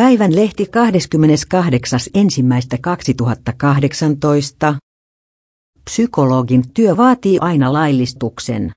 Päivän lehti 28.1.2018. Psykologin työ vaatii aina laillistuksen.